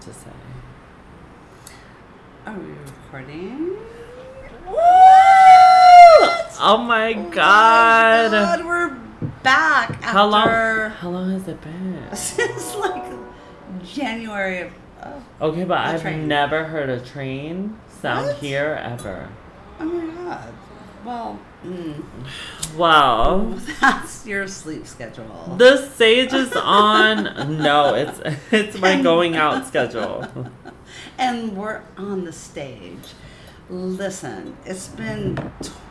to say. Are we recording? Oh, oh my god. God, we're back after How long? How long has it been? since like January of. Oh, Okay, but I've train. never heard a train sound What? here ever. oh my god. Well, mm, Wow. that's your sleep schedule. The sage is on. No, it's it's my going out schedule. and we're on the stage. Listen, it's been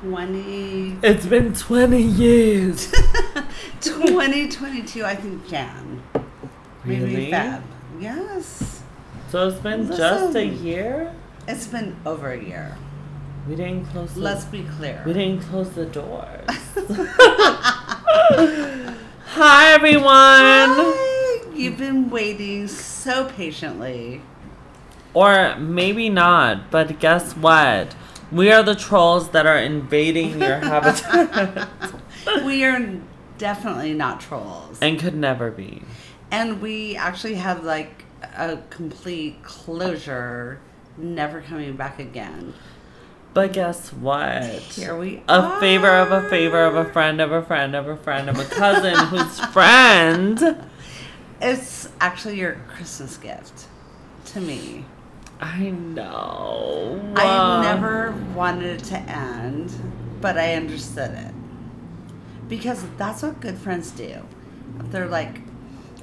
20, It's been 20 years. 2022, I think Jan. Maybe Really? Yes. So it's been just a year? It's been over a year. We didn't close the Let's be clear. We didn't close the doors. Hi everyone. Hi. You've been waiting so patiently. Or maybe not, but guess what? We are the trolls that are invading your habitat we are definitely not trolls. and could never be. And we actually have like a complete closure, never coming back again. But guess what? Here we A are. favor of a favor of a friend of a friend of a friend of a cousin whose friend It's actually your Christmas gift to me. I know. I um, never wanted it to end, but I understood it. Because that's what good friends do. They're like,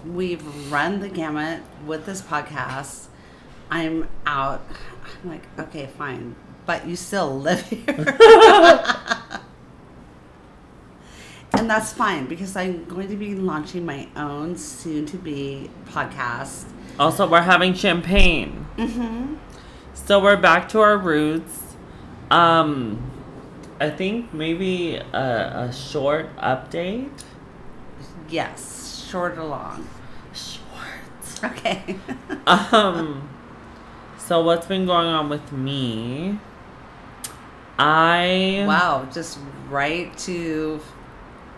we've run the gamut with this podcast. I'm out. I'm like, okay, fine. But you still live here. and that's fine because I'm going to be launching my own soon to be podcast. Also, we're having champagne. Mm-hmm. So we're back to our roots. Um, I think maybe a, a short update. Yes, short or long. Short. Okay. Um, so what's been going on with me? I wow, just right to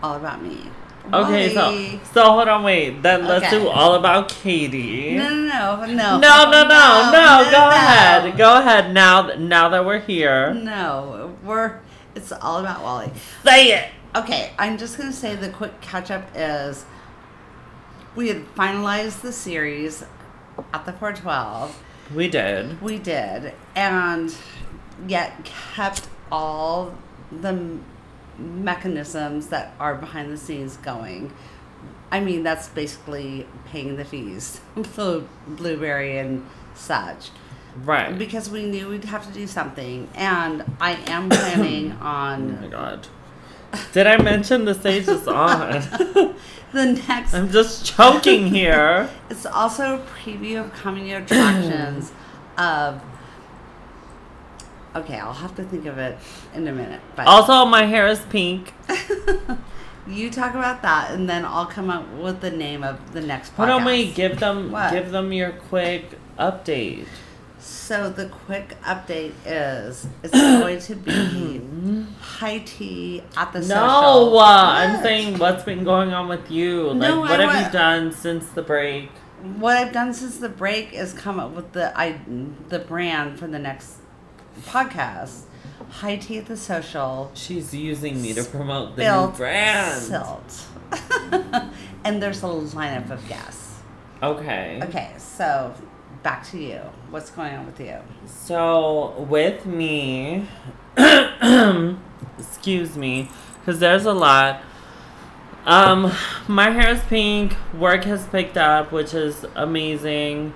all about me. Okay, Wally. so so hold on, wait. Then let's Okay. do all about Katie. No, no, no, no. no, no, no, no, Go no. ahead. Go ahead. Now, now that we're here, No, we're. It's all about Wally. say it. Okay, I'm just gonna say the quick catch up is we had finalized the series at the 412. We did. We did, and yet kept all the mechanisms that are behind the scenes going. I mean, that's basically paying the fees, Blue- Blueberry and such, Right. because we knew we'd have to do something, and I am planning on. oh my god. Did I mention the stage is on? the next. I'm just choking here. It's also a preview of coming attractions of. Okay, I'll have to think of it in a minute. But Also, my hair is pink. you talk about that, and then I'll come up with the name of the next podcast. Hold on, wait. Give them, give them your quick update. So the quick update is it's going to be high tea at the No, social. uh, I'm saying what's been going on with you. Like, No, what I have you done since the break? what I've done since the break is come up with the I the brand for the next podcast. High tea at the social. She's using me to promote the new brand. Silt. and there's a lineup of guests. Okay. Okay, so back to you. What's going on with you? So with me, excuse me, because there's a lot. Um, my hair is pink. Work has picked up, which is amazing.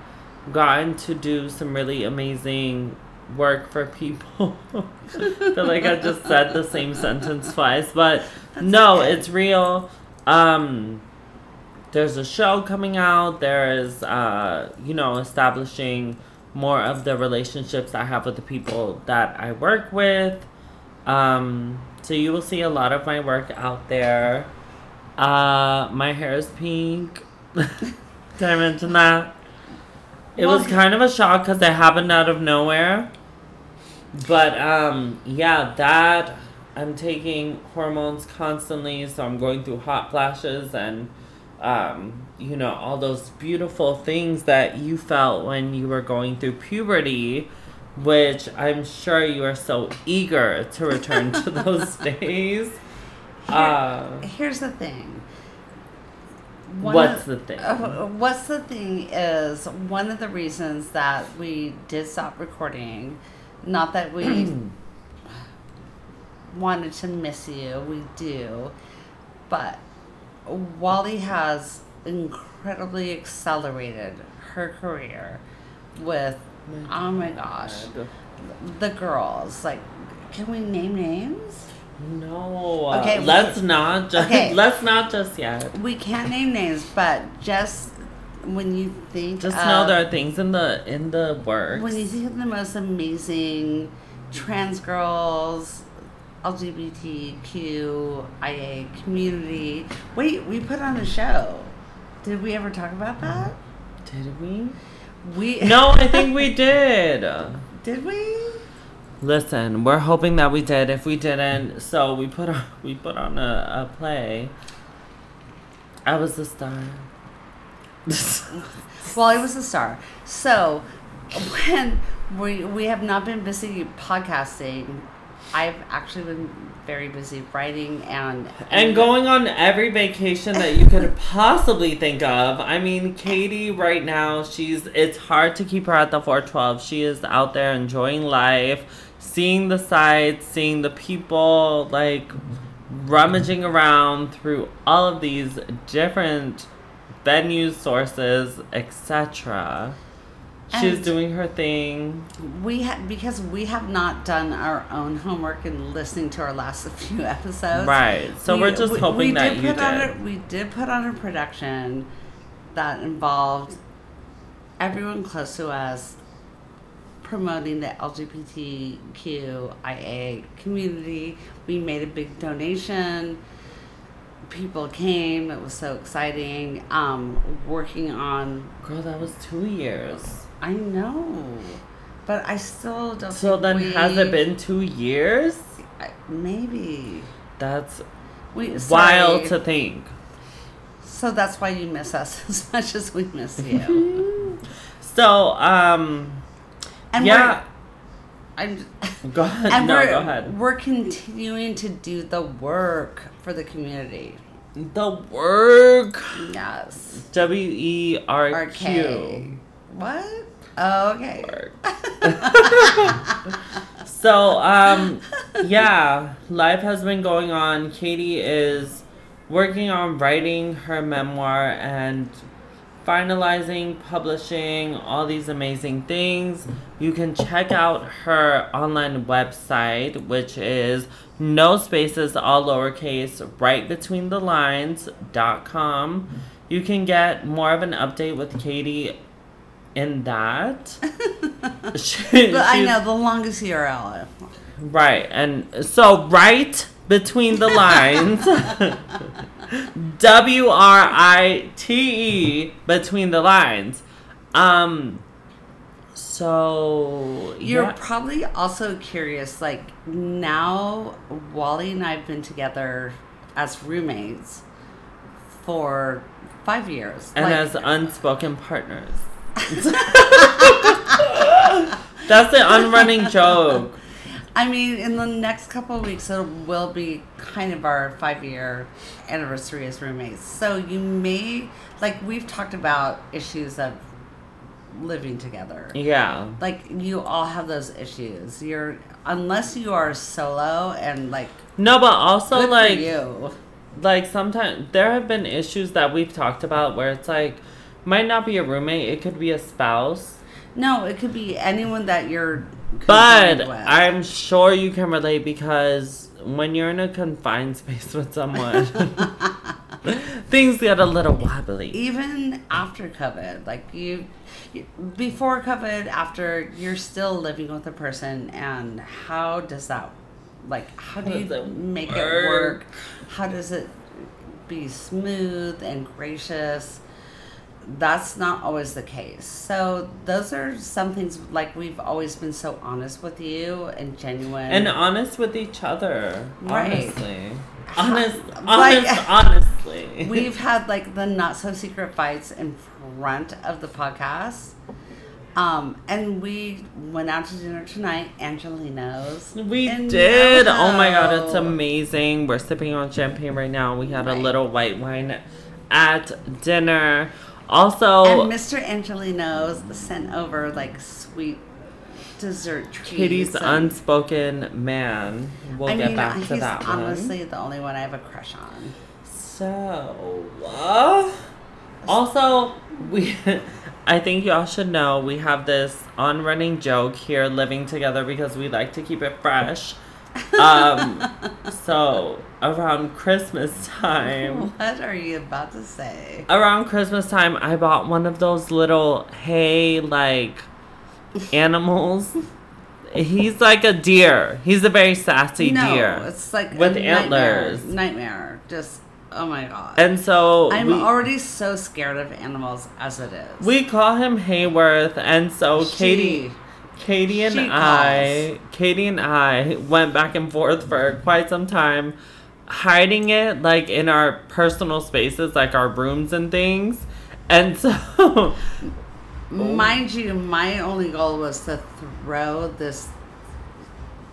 Gotten to do some really amazing work for people. feel like I just said the same sentence twice, but That's no, okay. it's real. Um, there's a show coming out. There is, uh, you know, establishing more of the relationships I have with the people that I work with. Um, so you will see a lot of my work out there. Uh, my hair is pink. Did I mention that? It was kind of a shock because it happened out of nowhere. But um, yeah, that I'm taking hormones constantly, so I'm going through hot flashes and um, you know, all those beautiful things that you felt when you were going through puberty, which I'm sure you are so eager to return to those days. Uh, Here's the thing. One what's of- the thing? Uh, what's the thing is one of the reasons that we did stop recording, not that we wanted to miss you, we do, but Wally has incredibly accelerated her career with, oh my gosh, the girls. Like, can we name names? No. Okay, let's we- not just. okay. Let's not just yet. We can't name names, but just when you think Just of, know there are things in the in the works. when you think of the most amazing trans girls, LGBTQIA community. Wait, we put on a show. Did we ever talk about that? Did we? We No, I think we did. Did we? Listen, we're hoping that we did. If we didn't, so we put on we put on a, a play. I was the star. Well, I was a star. So when we we have not been busy podcasting, I've actually been very busy writing and and going on every vacation that you could possibly think of. I mean, Katie right now, she's it's hard to keep her at the 412. She is out there enjoying life, seeing the sights, seeing the people, like rummaging around through all of these different venues, sources, etc. She's And- doing her thing. we have because we have not done our own homework and listening to our last few episodes. Right. So we- we're just we- hoping we that did you put on did. A, we did put on a production that involved everyone close to us promoting the LGBTQIA community. We made a big donation. People came. It was so exciting. Um, working on, Girl, that was two years. I know, but I still don't. So then, we, has it been two years? Maybe. That's We, wild to think. So that's why you miss us as much as we miss you. So, um, And yeah. we're, I'm, Go ahead. and no, we're, go ahead. we're continuing to do the work for the community. The work. Yes. W e r q. What? Oh, okay. So, um, yeah, life has been going on. Katie is working on writing her memoir and finalizing, publishing all these amazing things. You can check out her online website, which is no spaces, all lowercase, right between the lines dot com. You can get more of an update with Katie in that. She- But I know the longest URL. Right. And so right between the lines W R I T E between the lines. Um so You're yeah. probably also curious, like now Wally and I have been together as roommates for five years. and like, as unspoken partners. That's the unrunning joke. I mean, in the next couple of weeks, it will be kind of our five year anniversary as roommates. So you may, like, we've talked about issues of living together. Yeah. Like, you all have those issues. You're, unless you are solo and, like, No, but also like for you. like sometimes there have been issues that we've talked about where it's like might not be a roommate, it could be a spouse. No, it could be anyone that you're. But. I'm sure you can relate because when you're in a confined space with someone, things get a little wobbly. even after COVID, like you, you, before COVID, after you're still living with a person, and how does that, like, how do you it make it work? work? How does it be smooth and gracious? That's not always the case. So those are some things like we've always been so honest with you and genuine. And honest with each other. Right. Honestly. Honest, Like- honestly. We've had like the not so secret fights in front of the podcast. Um, and we went out to dinner tonight, Angelino's. We did. Oh my god, it's amazing. We're sipping on champagne right now. We had a little white wine at dinner. Also, And Mr. Angelino's sent over like sweet dessert treats. Kitty's and- unspoken man. We'll I get mean, back to that one. honestly the only one I have a crush on. So, uh, also, we, I think y'all should know we have this on running joke here living together because we like to keep it fresh. Um, so, around Christmas time, What are you about to say? around Christmas time, I bought one of those little hay like animals. He's like a deer. He's a very sassy no, deer. it's like with a nightmare- antlers. Nightmare. Just oh my god. And so I'm we, already so scared of animals as it is. we call him Hayworth, and so She- Katie, Katie and I, Katie and I went back and forth for quite some time, hiding it like in our personal spaces, like our rooms and things. And so, Mind you, my only goal was to throw this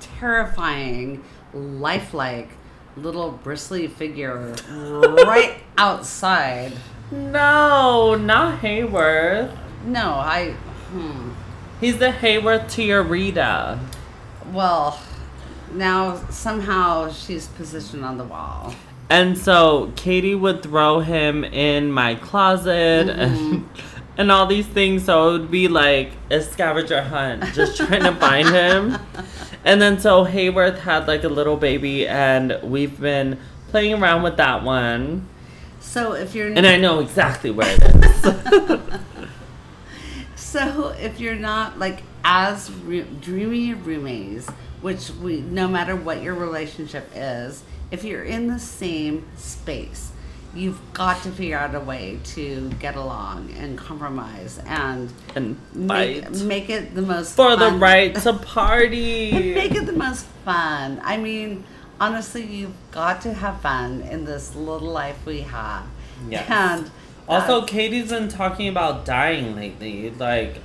terrifying, lifelike little bristly figure right outside. no, not Hayworth. No, I. Hmm. He's the Hayworth to your Rita. Well, now somehow she's positioned on the wall. And so Katie would throw him in my closet and, mm-hmm. and all these things. So it would be like a scavenger hunt, just trying to find him. And then so Hayworth had like a little baby, and we've been playing around with that one. So if you're And I know exactly where it is. So if you're not like as re- dreamy roommates, which we no matter what your relationship is, if you're in the same space, you've got to figure out a way to get along and compromise and and make, make it the most for the right to party. make it the most fun. I mean, honestly, you've got to have fun in this little life we have. Yes. And Also, Katie's been talking about dying lately. Like,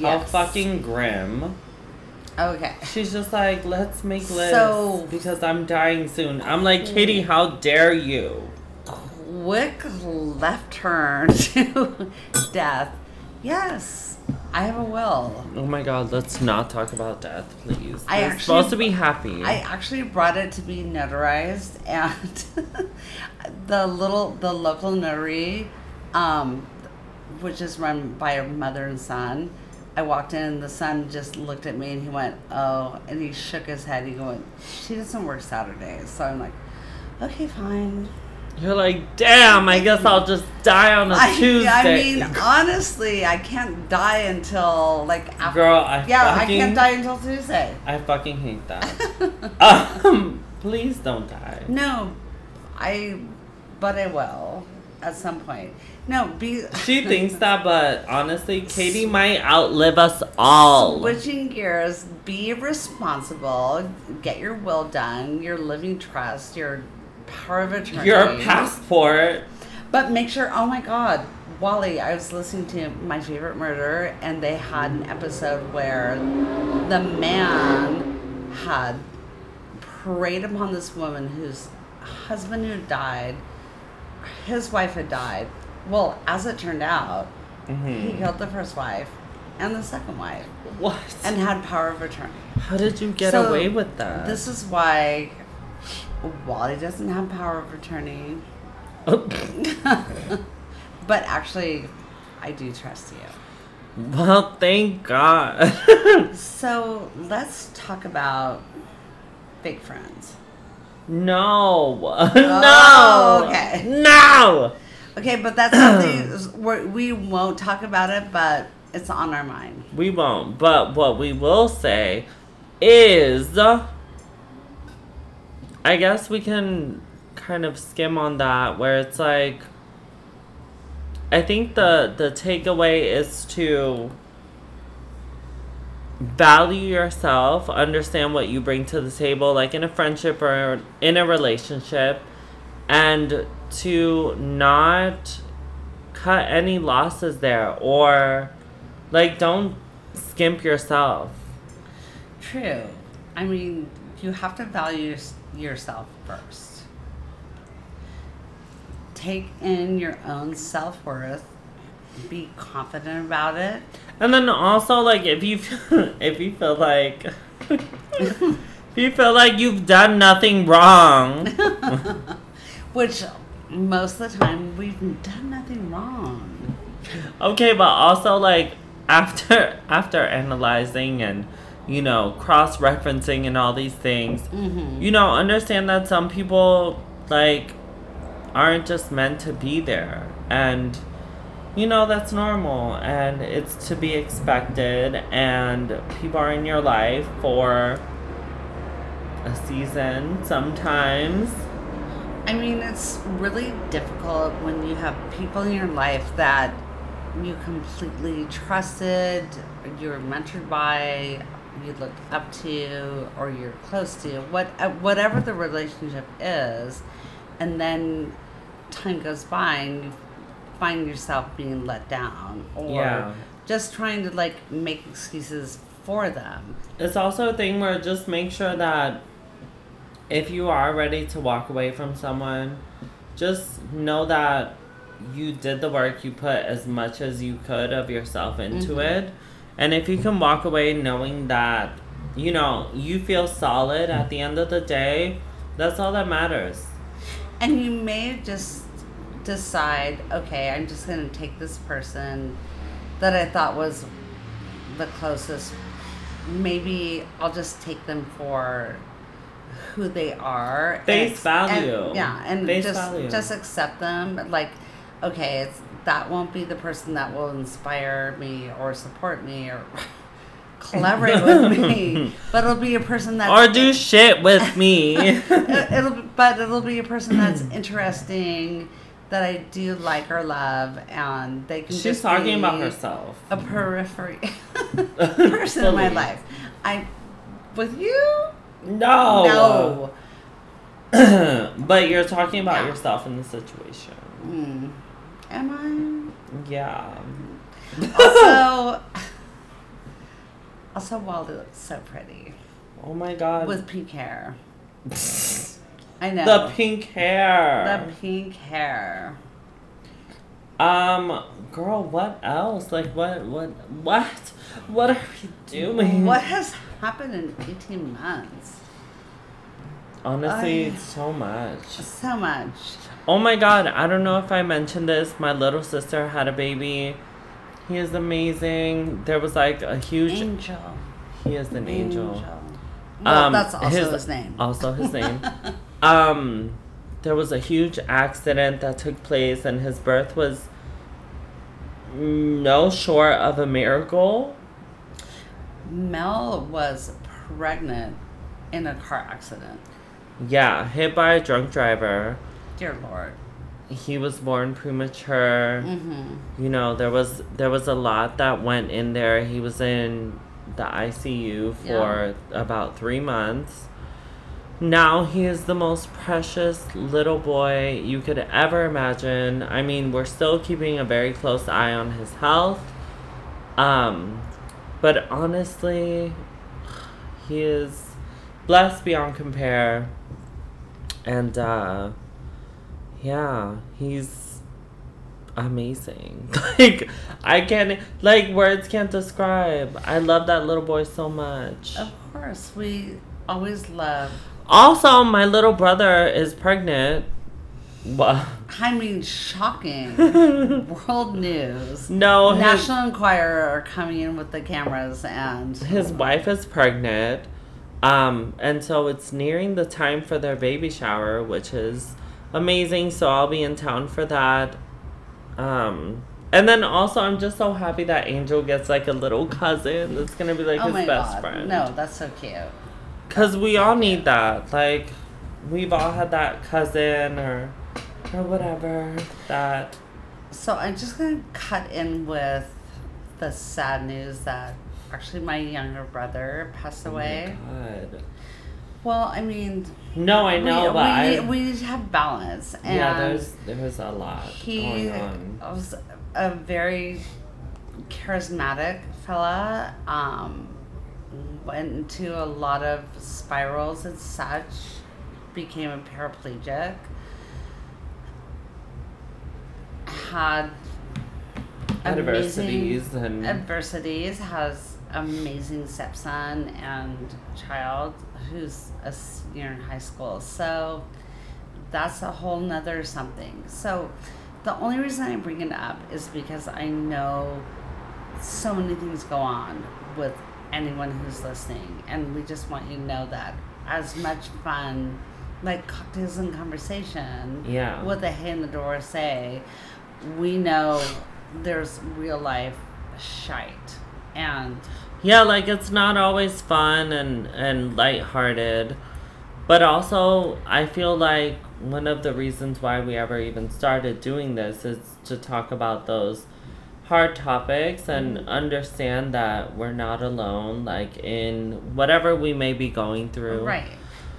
how fucking grim. okay. She's just like, let's make lists So- because I'm dying soon. I'm like, Katie, how dare you? quick left turn to death. Yes, I have a will. Oh my god, let's not talk about death, please. I We're actually- supposed to be happy. I actually brought it to be notarized, and the little the local notary, um, which is run by a mother and son. I walked in, and the son just looked at me, and he went, "Oh," and he shook his head. He went, "She doesn't work Saturdays," so I'm like, "Okay, fine." You're like, damn, I guess I'll just die on a I, Tuesday. I mean, honestly, I can't die until like after. Girl, I yeah, I can't die until Tuesday. I fucking hate that. um, please don't die. No, I, but I will at some point. No, be. She thinks that, but honestly, Katie might outlive us all. Switching gears, be responsible, get your will done, your living trust, your power of attorney. Your passport. But make sure, oh my God, Wally, I was listening to My Favorite Murder, and they had an episode where the man had preyed upon this woman whose husband had died, his wife had died. Well, as it turned out, he Mhm. killed the first wife and the second wife What? and had power of attorney. How did you get So, away with that? This is why Wally doesn't have power of attorney. But actually, I do trust you. well, thank God. So let's talk about fake friends. no. no. Oh, okay. No. Okay, but that's something we're, we won't talk about it, but it's on our mind. We won't. But what we will say is. I guess we can kind of skim on that where it's like. I think the the takeaway is to value yourself, understand what you bring to the table, like in a friendship or in a relationship, and to not cut any losses there or like don't skimp yourself. True. I mean, you have to value yourself first. Take in your own self worth. Be confident about it. And then also like if you if you feel like if you feel like you've done nothing wrong. Which most of the time we've done nothing wrong. Okay, but also like after after analyzing and you know cross referencing and all these things, Mm-hmm. you know understand that some people like aren't just meant to be there and you know that's normal and it's to be expected and people are in your life for a season sometimes I mean, it's really difficult when you have people in your life that you completely trusted, you're mentored by, you looked up to, or you're close to, what uh, whatever the relationship is, and then time goes by and you find yourself being let down, or Yeah. just trying to like make excuses for them. It's also a thing where just make sure that if you are ready to walk away from someone, just know that you did the work, you put as much as you could of yourself into Mhm. it. And if you can walk away knowing that, you know, you feel solid at the end of the day, that's all that matters. And you may just decide, okay, I'm just going to take this person that I thought was the closest. Maybe I'll just take them for who they are. Face value. And, yeah, and Face just value. just accept them. Like, okay, it's that won't be the person that will inspire me or support me or collaborate with me, but it'll be a person that Or do shit with me. it, it'll but it'll be a person that's interesting that I do like or love, and they can. She's talking about herself. A periphery person in my life. I with you. No. No. but you're talking about Yeah. yourself in the situation. Mm. Am I? Yeah. Also, also Waldo looks so pretty Oh my god. with pink hair. I know the pink hair. the pink hair. um, girl, what else? Like, what, what, what, what are we doing? What has happened in eighteen months? Honestly, I- so much. So much. Oh my god, I don't know if I mentioned this. My little sister had a baby. He is amazing. There was like a huge. Angel. He is an angel. Well, Um, that's also his- his, name. Also his name. um, there was a huge accident that took place, and his birth was no short of a miracle. Mel was pregnant in a car accident. Yeah, hit by a drunk driver. Dear Lord. He was born premature. Mm-hmm. You know, there was there was a lot that went in there. He was in the ICU for about three months. Now he is the most precious little boy you could ever imagine. I mean, we're still keeping a very close eye on his health. Um, but honestly, he is blessed beyond compare. And uh yeah, he's amazing. like I can't like words can't describe. I love that little boy so much. Of course, we always love. Also, my little brother is pregnant. I mean, shocking. World news. No, his, National Enquirer are coming in with the cameras and his wife is pregnant. Um, and so it's nearing the time for their baby shower, which is amazing. So I'll be in town for that. Um, and then also, I'm just so happy that Angel gets like a little cousin that's gonna be like oh his best god, friend. no, that's so cute. Cause we all need that. Like, we've all had that cousin or or whatever that. So I'm just gonna cut in with the sad news that actually my younger brother passed away. Oh my God. Well, I mean, No, I know, we, but we, I, we need to have balance. And yeah, there's there was a lot he going on. was a very charismatic fella. Um, went into a lot of spirals and such. Became a paraplegic. Had Adversities and adversities. Has amazing stepson and child who's a senior in high school. So that's a whole nother something. So the only reason I bring it up is because I know so many things go on with anyone who's listening, and we just want you to know that as much fun, like cocktails and conversation, Yeah. with a hey in the door say, we know there's real life shite, and Yeah, like it's not always fun and and lighthearted, but also I feel like one of the reasons why we ever even started doing this is to talk about those hard topics and mm-hmm. understand that we're not alone like in whatever we may be going through. Right.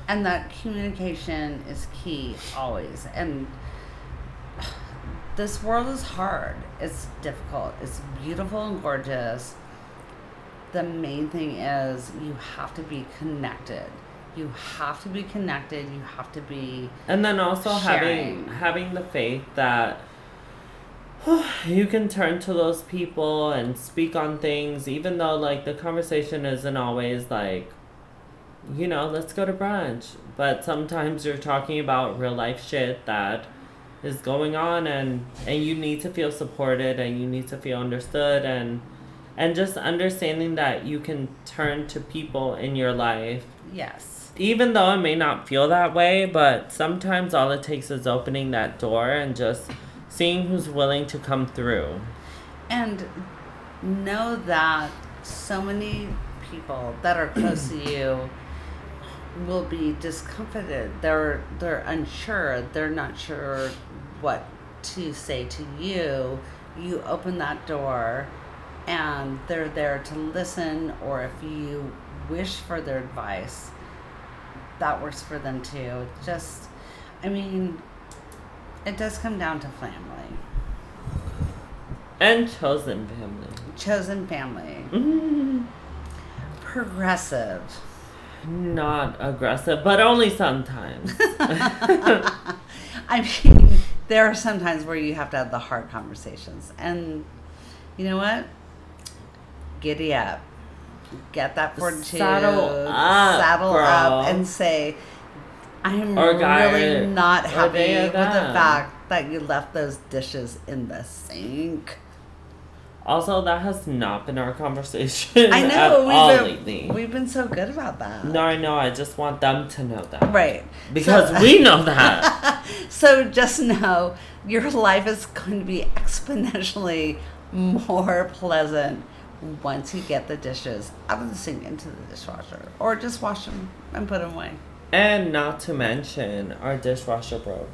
And that communication is key always. And this world is hard. It's difficult. It's beautiful and gorgeous. The main thing is you have to be connected. You have to be connected. You have to be And then also having having the faith that you can turn to those people and speak on things even though like the conversation isn't always like you know, let's go to brunch. But sometimes you're talking about real life shit that is going on and and you need to feel supported and you need to feel understood and and just understanding that you can turn to people in your life yes. even though it may not feel that way, but sometimes all it takes is opening that door and just seeing who's willing to come through. And know that so many people that are close to you will be discomfited. They're they're unsure. They're not sure what to say to you. You open that door and they're there to listen or if you wish for their advice, that works for them too. Just I mean it does come down to family. And chosen family. Chosen family. Mm, Progressive. Not aggressive, but only sometimes. I mean, there are some times where you have to have the hard conversations. And you know what? Giddy up. Get that fortitude. Saddle up, Saddle girl. up and say, I'm Or really not happy with the fact that you left those dishes in the sink. Also, that has not been our conversation I know. all We've lately. been, we've been so good about that. no, I know. I just want them to know that. Right. Because So- we know that. so just know your life is going to be exponentially more pleasant once you get the dishes out of the sink into the dishwasher or just wash them and put them away And not to mention, our dishwasher broke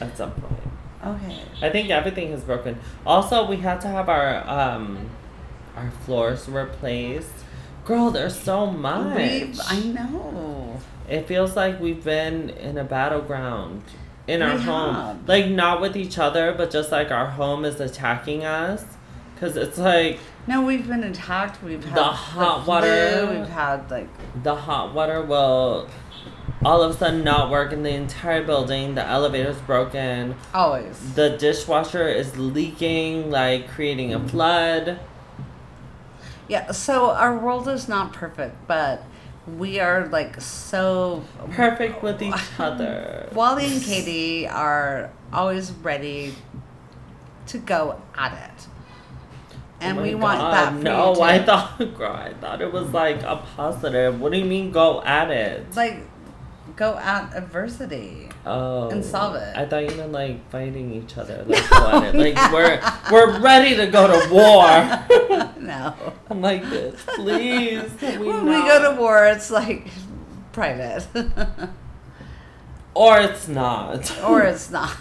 at some point. Okay I think everything has broken. Also, we had to have our um our floors replaced. Girl, there's so much. We've, i know it feels like we've been in a battleground in our We home. have. Like not with each other, but just like our home is attacking us. Cause it's like no we've been attacked we've had The hot flu, water. we've had like the hot water will all of a sudden not work in the entire building. The elevator's broken. always The dishwasher is leaking, like creating a flood. yeah so our world is not perfect but we are like so Perfect with each other. Wally and Katie are always ready to go at it. Oh and Oh we my want that for No. I thought, girl, I thought it was like a positive. What do you mean go at it? like go at adversity. Oh, and solve it. I thought you meant like fighting each other. Like it. Like we're we're ready to go to war. no. I'm like this, please. We when we go to war, it's like private. or it's not. or it's not.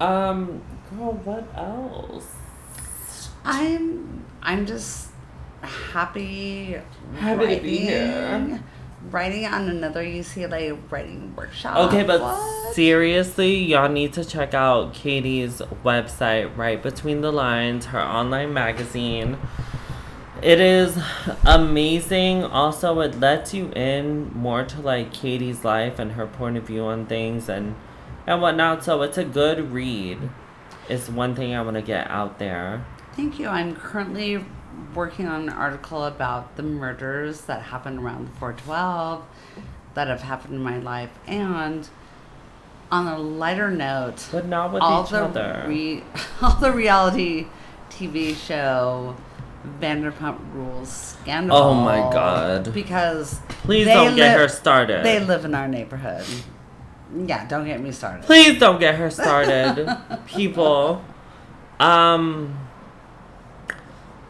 um, girl, what else? I'm I'm just happy, Happy to be here. Writing on another UCLA writing workshop. Okay, but What? seriously, y'all need to check out Katie's website, Right Between the Lines, her online magazine. It is amazing. Also, it lets you in more to like Katie's life and her point of view on things and and whatnot. So it's a good read. It's one thing I want to get out there. Thank you. I'm currently working on an article about the murders that happened around 412 that have happened in my life. And on a lighter note, But not with all each the other. Re- all the reality TV show Vanderpump Rules scandal. Oh my God. Because Please don't get her started. They live in our neighborhood. Yeah, don't get me started. Please don't get her started, people. Um.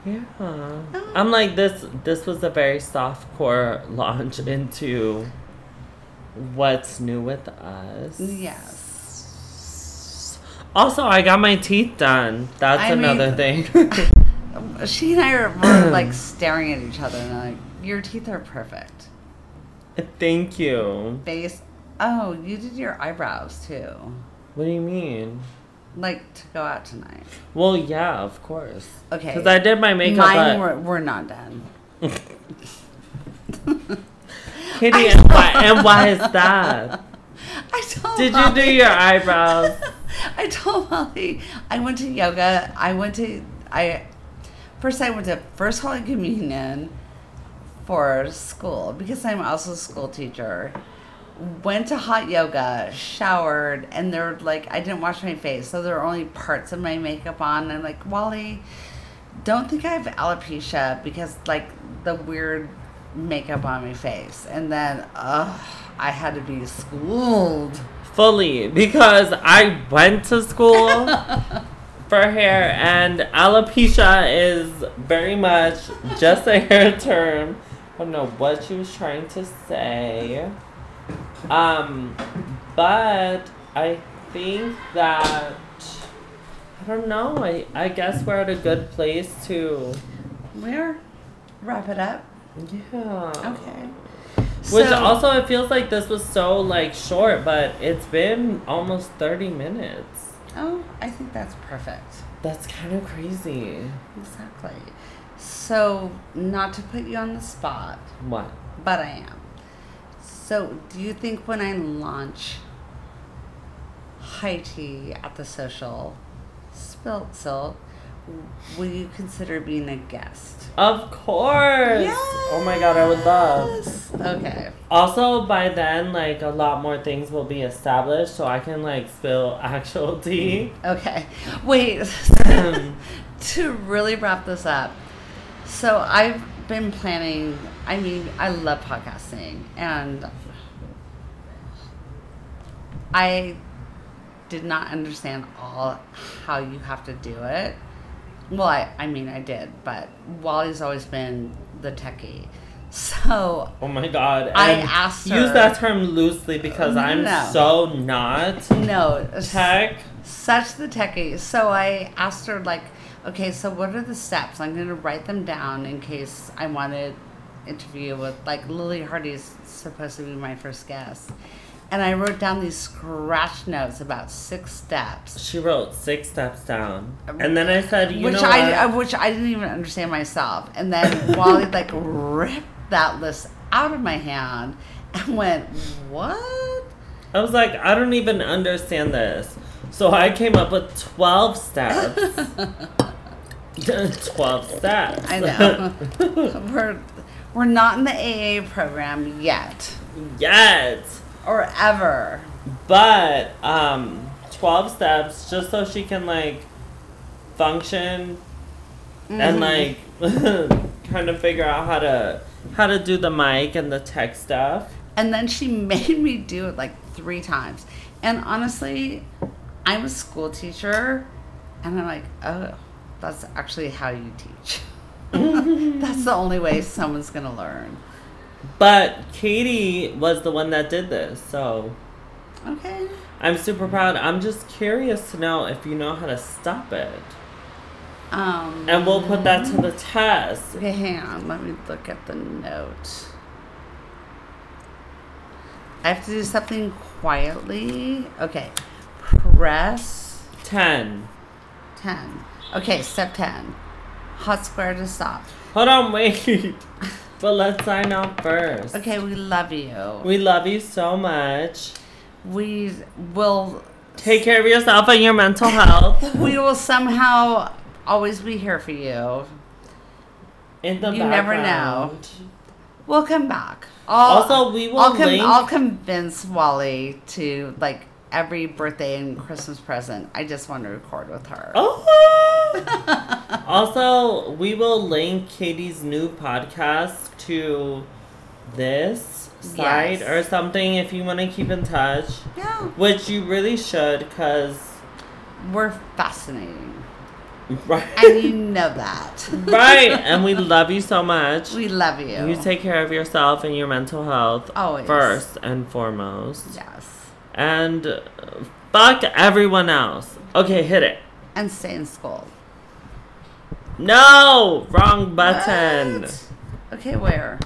Yeah, I'm like this. This was a very soft core launch into what's new with us. Yes. Also, I got my teeth done. That's I mean- another thing. She and I are were like staring at each other and like, your teeth are perfect. Thank you. Face. Oh, you did your eyebrows too. What do you mean? Like to go out tonight. Well, yeah, of course. Okay. Because I did my makeup. Mine but- were, we're not done. Kitty, and why, and why is that? I told Did you do your eyebrows? I told Molly I went to yoga. I went to I first I went to First Holy Communion for school because I'm also a school teacher. Went to hot yoga, showered, and they're like I didn't wash my face, so there are only parts of my makeup on. And I'm like, Wally, don't think I have alopecia because like the weird makeup on my face. And then ugh, I had to be schooled. Fully, because I went to school for hair, and alopecia is very much just a hair term. I don't know what she was trying to say. Um, but I think that I don't know. I I guess we're at a good place to Where? Wrap it up. yeah. Okay. Which So- also it feels like this was so like short, but it's been almost thirty minutes. Oh, I think that's perfect. That's kind of crazy. Exactly. So, not to put you on the spot, What? but I am. So, do you think when I launch high tea at the social spilt silt, will you consider being a guest? Of course. Yes. Oh my god, I would love. Okay. Also, by then, like a lot more things will be established, so I can like spill actual tea. Okay. Wait. to really wrap this up, so I've been planning. I mean, I love podcasting, and I did not understand all how you have to do it. Well, I, I mean, I did, but Wally's always been the techie. So Oh my god. I and asked Use that term loosely because I'm so not no, tech. such the techie. So I asked her like, okay, so what are the steps? I'm gonna write them down in case I want to interview with like Lily Hardy's supposed to be my first guest, and I wrote down these scratch notes about six steps, She wrote six steps down, and then I said, "You which know I what? uh, which I didn't even understand myself. And then Wally like ripped that list out of my hand and went, what? I was like, I don't even understand this. So I came up with 12 steps. 12 steps. I know. we're we're not in the AA program yet Yet. or ever. But, um, 12 steps just so she can, like, function and, like, kind of figure out how to how to do the mic and the tech stuff. And then she made me do it like three times. And honestly, I'm a school teacher, and I'm like, oh, that's actually how you teach. that's the only way someone's gonna learn. But Katie was the one that did this, so Okay. I'm super proud. I'm just curious to know if you know how to stop it. Um, And we'll put that to the test. Okay, hang on. Let me look at the note. I have to do something quietly. Okay. Press 10. 10. Okay, step 10. Hot square to stop. Hold on, wait. but let's sign off first. Okay, we love you. We love you so much. We will Take care of yourself and your mental health. we will somehow always be here for you. In the You never background. We'll come back. I'll, Also, we will I'll, com- link- I'll convince Wally to like every birthday and Christmas present. I just want to record with her. Oh. also, we will link Katie's new podcast to this site Yes. or something if you want to keep in touch. Yeah, Which you really should, because we're fascinating, right, and you know that. right, and we love you so much. we love you. You take care of yourself and your mental health Always. first and foremost, yes, and fuck everyone else. Okay, hit it. and stay in school. No, wrong button. What? Okay, where?